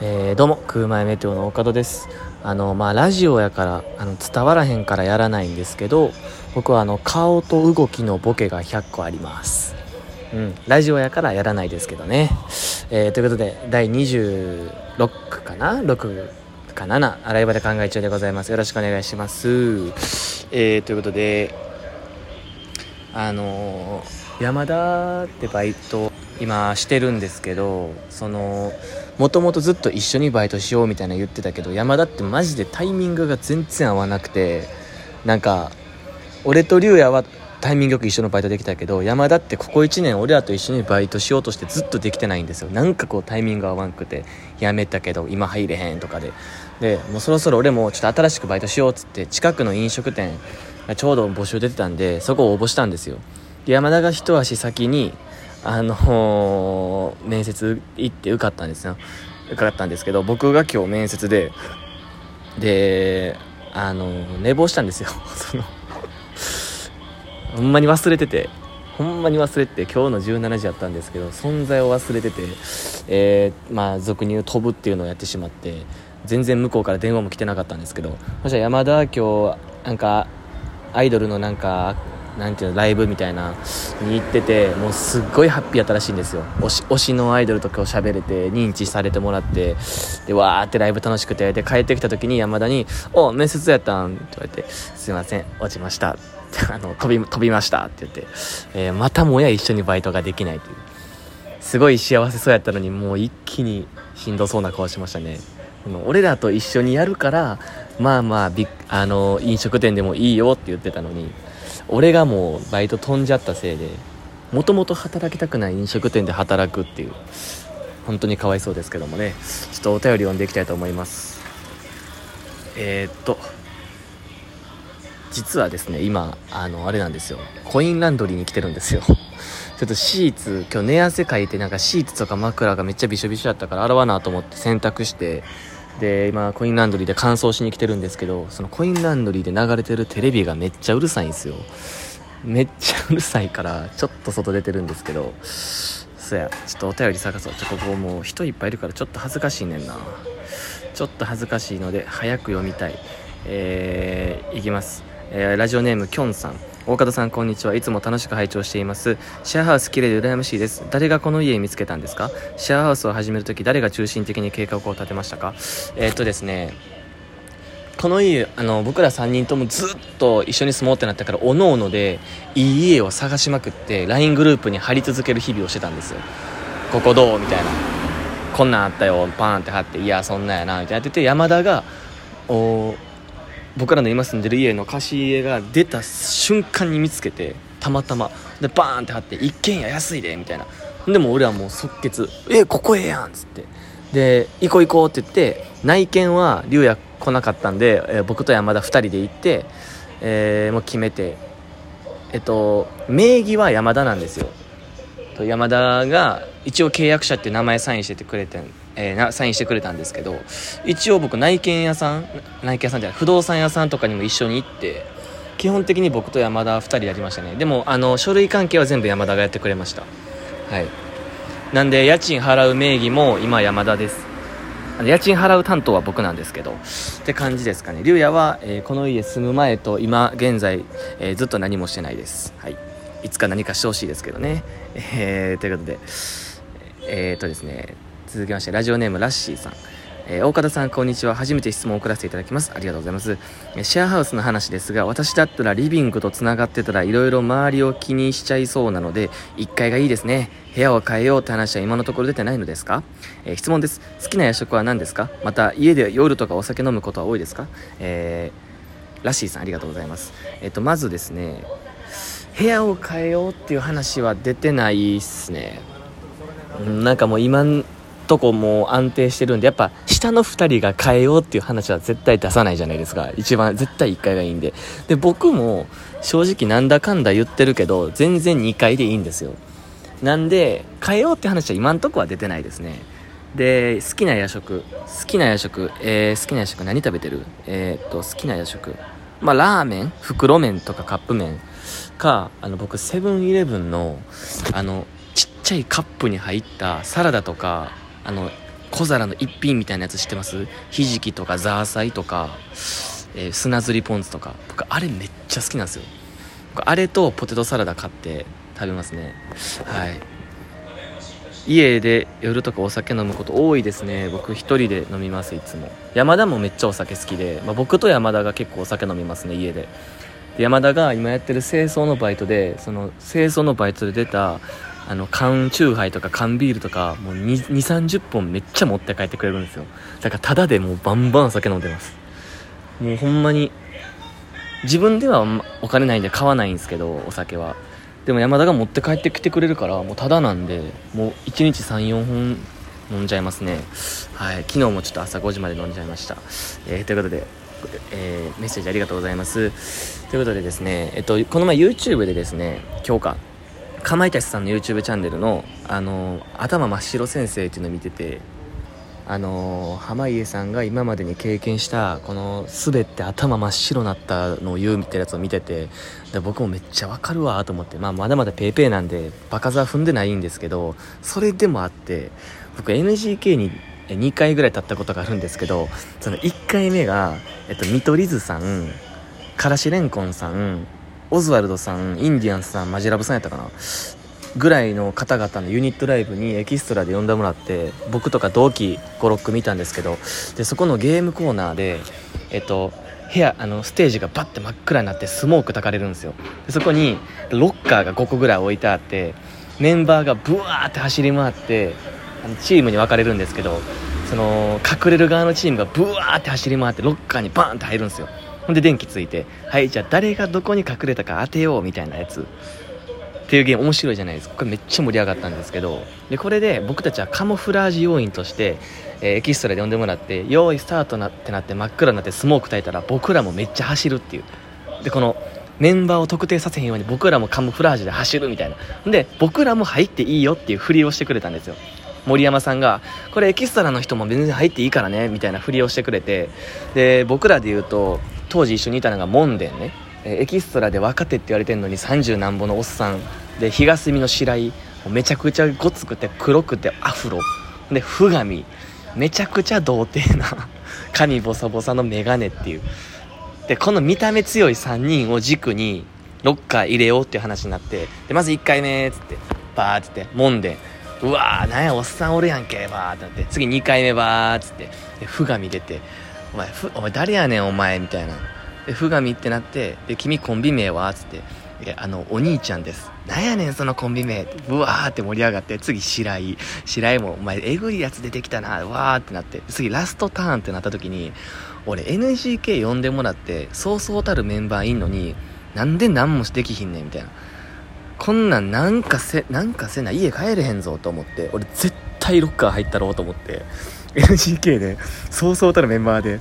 えー、どうも空前メテオの岡戸です。あのまあラジオやからあの伝わらへんからやらないんですけど僕はあの顔と動きのボケが100個あります。うんラジオやからやらないですけどね、えー、ということで第26かな？6か7洗い場で考え中でございます。よろしくお願いします。えー、ということであの山田ってバイト今してるんですけどそのもともとずっと一緒にバイトしようみたいな言ってたけど山田ってマジでタイミングが全然合わなくてなんか俺と龍也はタイミングよく一緒のバイトできたけど山田ってここ1年俺らと一緒にバイトしようとしてずっとできてないんですよ。なんかこうタイミング合わんくてやめたけど今入れへんとかで。でもうそろそろ俺もちょっと新しくバイトしようっつって近くの飲食店ちょうど募集出てたんでそこを応募したんですよ。で山田が一足先にあのー、面接行って受かったんですよ。受かったんですけど僕が今日面接でであのー、寝坊したんですよ。そのほんまに忘れててほんまに忘れて今日の17時やったんですけど存在を忘れてて、えー、まあ俗に言う飛ぶっていうのをやってしまって全然向こうから電話も来てなかったんですけどそしたら山田今日なんかアイドルのなんかなんていうのライブみたいなに行っててもうすっごいハッピーやったらしいんですよ。推し推しのアイドルとかを喋れて認知されてもらって。でわーってライブ楽しくてで帰ってきた時に山田に「お面接やったん?」って言われて「すいません落ちました」あの飛び飛びましたって言って、えー、またもや一緒にバイトができないという。すごい幸せそうやったのにもう一気にしんどそうな顔しましたね。俺らと一緒にやるからまあまああの飲食店でもいいよって言ってたのに。俺がもうバイト飛んじゃったせいでもともと働きたくない飲食店で働くっていう本当にかわいそうですけどもね。ちょっとお便り読んでいきたいと思います。えー、っと実はですね今あのあれなんですよ。コインランドリーに来てるんですよ。ちょっとシーツ今日寝汗かいてなんかシーツとか枕がめっちゃびしょびしょだったから洗わなと思って洗濯してで今コインランドリーで乾燥しに来てるんですけどそのコインランドリーで流れてるテレビがめっちゃうるさいんですよ。めっちゃうるさいからちょっと外出てるんですけど。そやちょっとお便り探そう。ちょここもう人いっぱいいるからちょっと恥ずかしいねんな。ちょっと恥ずかしいので早く読みたい。えー、いきます。えー、ラジオネームきょんさん。大方さんこんにちは。いつも楽しく拝聴しています。シェアハウス綺麗で羨ましいです。誰がこの家見つけたんですか？シェアハウスを始めるとき誰が中心的に計画を立てましたか？えー、っとですねこの家あの僕ら3人ともずっと一緒に住もうってなったからおのおのでいい家を探しまくって LINE グループに貼り続ける日々をしてたんですよ。ここどう？みたいな。こんなんあったよ。パーンって貼っていやそんなんやな。みたいな。ってて山田がお僕らの今住んでる家の貸し家が出た瞬間に見つけてたまたま。でバーンって貼って「一軒家安いで」みたいな。でも俺はもう即決「えここええやん」っつって。で「行こう行こう」って言って内見は龍也来なかったんで、えー、僕と山田2人で行って、えー、もう決めて。えっと名義は山田なんですよ。と山田が一応契約者って名前サインしててくれてん。えー、サインしてくれたんですけど一応僕内見屋さん内見屋さんじゃない不動産屋さんとかにも一緒に行って基本的に僕と山田2人やりましたね。でもあの書類関係は全部山田がやってくれました。はい。なんで家賃払う名義も今山田です。家賃払う担当は僕なんですけどって感じですかね。龍也は、えー、この家住む前と今現在、えー、ずっと何もしてないです。はい。いつか何かしてほしいですけどね。えー、ということでえ、っとですね続きましてラジオネームラッシーさん。えー、大方さんこんにちは。初めて質問を送らせていただきます。ありがとうございます、え、シェアハウスの話ですが私だったらリビングとつながってたら色々周りを気にしちゃいそうなので1階がいいですね。部屋を変えようって話は今のところ出てないのですか、えー、質問です。好きな夜食は何ですか？また家で夜とかお酒飲むことは多いですか？えー、ラッシーさんありがとうございます。えっ、とまずですね部屋を変えようっていう話は出てないっすね。なんかもう今とこも安定してるんでやっぱ下の2人が変えようっていう話は絶対出さないじゃないですか。一番絶対1回がいいんで。で僕も正直なんだかんだ言ってるけど全然2回でいいんですよ。なんで変えようって話は今んとこは出てないですね。で好きな夜食。好きな夜食、えー、好きな夜食何食べてる？えー、っと好きな夜食。まあラーメン？袋麺とかカップ麺。かあの僕セブンイレブンのあのちっちゃいカップに入ったサラダとかあの小皿の一品みたいなやつ知ってます？ひじきとかザーサイとか、えー、砂ずりポン酢とか。僕あれめっちゃ好きなんですよ。あれとポテトサラダ買って食べますね。はい。家で夜とかお酒飲むこと多いですね。僕一人で飲みますいつも。山田もめっちゃお酒好きで、まあ、僕と山田が結構お酒飲みますね家で。で山田が今やってる清掃のバイトでその清掃のバイトで出たあの缶チューハイとか缶ビールとかもう2 3 0本めっちゃ持って帰ってくれるんですよ。だからタダでもうバンバン酒飲んでます。もうほんまに自分ではお金ないんで買わないんですけどお酒は。でも山田が持って帰ってきてくれるからもうただなんでもう1日34本飲んじゃいますね。はい昨日もちょっと朝5時まで飲んじゃいました、えー、ということで、えー、メッセージありがとうございます。ということでですね、えっと、この前 YouTube でですね今日かかまいたちさんの YouTube チャンネルのあの頭真っ白先生っていうのを見ててあの濱家さんが今までに経験したこの滑って頭真っ白なったのを言うみたいなやつを見ててで僕もめっちゃわかるわと思って、まあ、まだまだ paypay なんで場数は踏んでないんですけどそれでもあって僕 NGK に2回ぐらい経ったことがあるんですけどその1回目が、えっと、見取り図さんからしれんこんさんオズワルドさんインディアンスさんマジラブさんやったかな？ぐらいの方々のユニットライブにエキストラで呼んでもらって僕とか同期56見たんですけどでそこのゲームコーナーでえっと部屋あのステージがバッて真っ暗になってスモーク焚かれるんですよ。でそこにロッカーが5個ぐらい置いてあってメンバーがブワーって走り回ってチームに分かれるんですけどその隠れる側のチームがブワーって走り回ってロッカーにバーンって入るんですよ。ほんで電気ついてはいじゃあ誰がどこに隠れたか当てようみたいなやつ。っていうゲーム面白いじゃないですか。これめっちゃ盛り上がったんですけどでこれで僕たちはカモフラージュ要員として、えー、エキストラで呼んでもらって用意スタートなってなって真っ暗になってスモーク焚いたら僕らもめっちゃ走るっていう。でこのメンバーを特定させへんように僕らもカモフラージュで走るみたいな。で僕らも入っていいよっていうふりをしてくれたんですよ。森山さんがこれエキストラの人も全然入っていいからねみたいなふりをしてくれて。で僕らで言うと当時一緒にいたのが門殿ね。エキストラで若手って言われてるのに30何ぼのおっさんで日霞の白井めちゃくちゃごつくて黒くてアフロ。でフガミめちゃくちゃ童貞な 髪ボサボサのメガネっていう。でこの見た目強い3人を軸にロッカー入れようっていう話になってでまず1回目っつってバーっつってもんでうわーなんやおっさんおるやんけバーってなって次2回目バーっつってでフガミ出てお前ふお前誰やねんお前みたいな。でフガミってなってで君コンビ名は？つって。あのお兄ちゃんですなんやねんそのコンビ名？うわーって盛り上がって次白井。白井もお前えぐいやつ出てきたな。わーってなって。次ラストターンってなった時に俺 NGK 呼んでもらってそうそうたるメンバーいんのになんで何もできひんねん？みたいなこんなんなんかせなんかせな家帰れへんぞと思って。俺絶対ロッカー入ったろうと思って。NGK でそうそうたるメンバーで。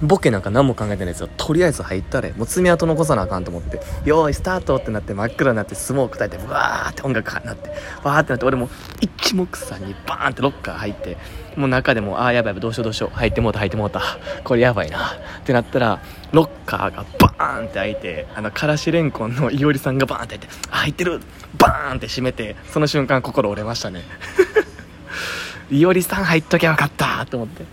ボケなんか何も考えてないですよ。とりあえず入ったれ。もう爪痕残さなあかんと思って。よーいスタートってなって真っ暗になってスモーク焚いてわーって音楽になって。わーってなって俺も一目散にバーンってロッカー入ってもう中でもああやばいやばいどうしようどうしよう。入ってもうた入ってもうた。これやばいな。ってなったらロッカーがバーンって開いてあのからしれんこんのいおりさんがバーンって開いて入ってる。バーンって閉めてその瞬間心折れましたねいおりさん入っときゃよかったと思って。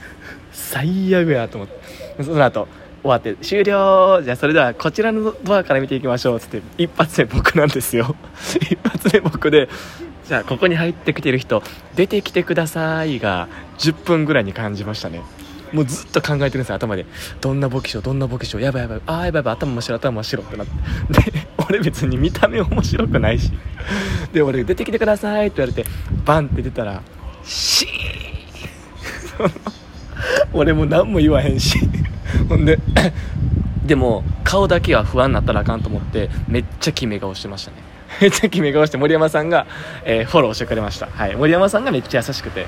最悪やと思って。その後終わって終了。じゃあそれではこちらのドアから見ていきましょう。つって一発目僕なんですよ。一発目僕でじゃあここに入ってきてる人出てきてくださいが10分ぐらいに感じましたね。もうずっと考えてるんですよ頭で。どんなボケしようどんなボケしようやばいやばい。ああやばいやばい。頭真っ白頭真っ白ってなって。で俺別に見た目面白くないし。で俺出てきてくださいって言われてバンって出たらシー。ン俺も何も言わへんし。ほんででも顔だけは不安になったらあかんと思ってめっちゃ決め顔してましたね。めっちゃ決め顔して森山さんが、えー、フォローしてくれました、はい、森山さんがめっちゃ優しくて。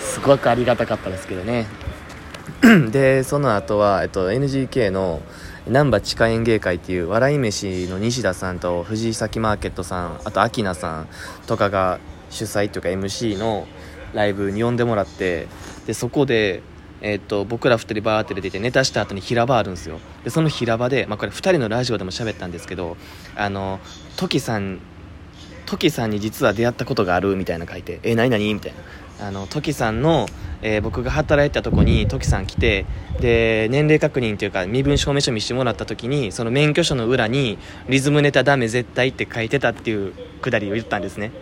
すごくありがたかったですけどね。でその後は、えっと、NGK の難波地下演芸会っていう笑い飯の西田さんと藤崎マーケットさんあと明菜さんとかが主催というか MC のライブに呼んでもらってでそこでえーと、僕ら2人バーって出てネタした後に平場あるんですよ。でその平場で、まあ、これ2人のラジオでも喋ったんですけどあのトキさんトキさんに実は出会ったことがあるみたいな書いて「え何何?」みたいな。あのトキさんの、えー僕が働いたとこにトキさん来てで年齢確認というか身分証明書見せてもらった時にその免許証の裏に「リズムネタダメ絶対」って書いてたっていうくだりを言ったんですね。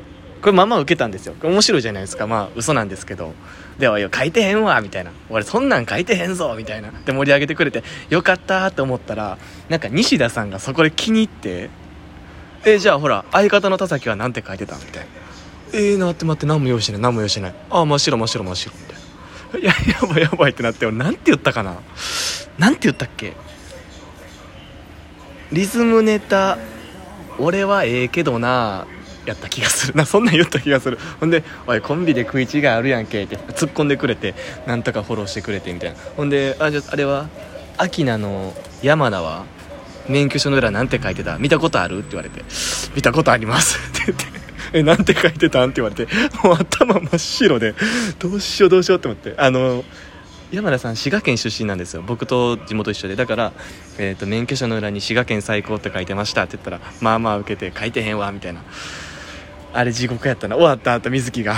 これまあまあ受けたんですよ。面白いじゃないですか。まあ嘘なんですけど。では書いてへんわみたいな。俺そんなん書いてへんぞみたいな。で盛り上げてくれてよかったって思ったらなんか西田さんがそこで気に入ってえじゃあほら相方の田崎はなんて書いてたみたいな。えー、なって待って何も用意してない何も用意してない。ああ真っ白真っ白真っ白みたいな。いややばいやばいってなって俺なんて言ったかな。なんて言ったっけ。リズムネタ俺はええけどなやった気がする。なそんなん言った気がする。ほんで「おいコンビで食い違いあるやんけ」って突っ込んでくれてなんとかフォローしてくれてみたいな。ほんで「あじゃあれはアキナの山名は免許証の裏なんて書いてた？見たことある?」って言われて「見たことあります」って言って「えなんて書いてたん?」って言われて。もう頭真っ白で。どうしようどうしようって思って。あの山田さん滋賀県出身なんですよ。僕と地元一緒で。だから、えー、と免許証の裏に滋賀県最高って書いてましたって言ったらまあまあ受けて書いてへんわみたいな。あれ地獄やったな。終わった後水木が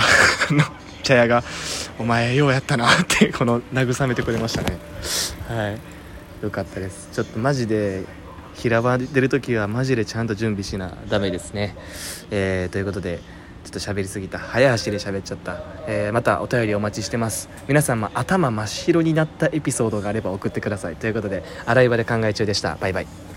の茶屋が「お前ようやったな」ってこの慰めてくれましたね。はい。よかったです。ちょっとマジで平場出る時はマジでちゃんと準備しなダメですね。えー、ということでちょっと喋りすぎた。早足で喋っちゃった、えーまたお便りお待ちしてます。皆さんも頭真っ白になったエピソードがあれば送ってください。ということで洗い場で考え中でした。バイバイ。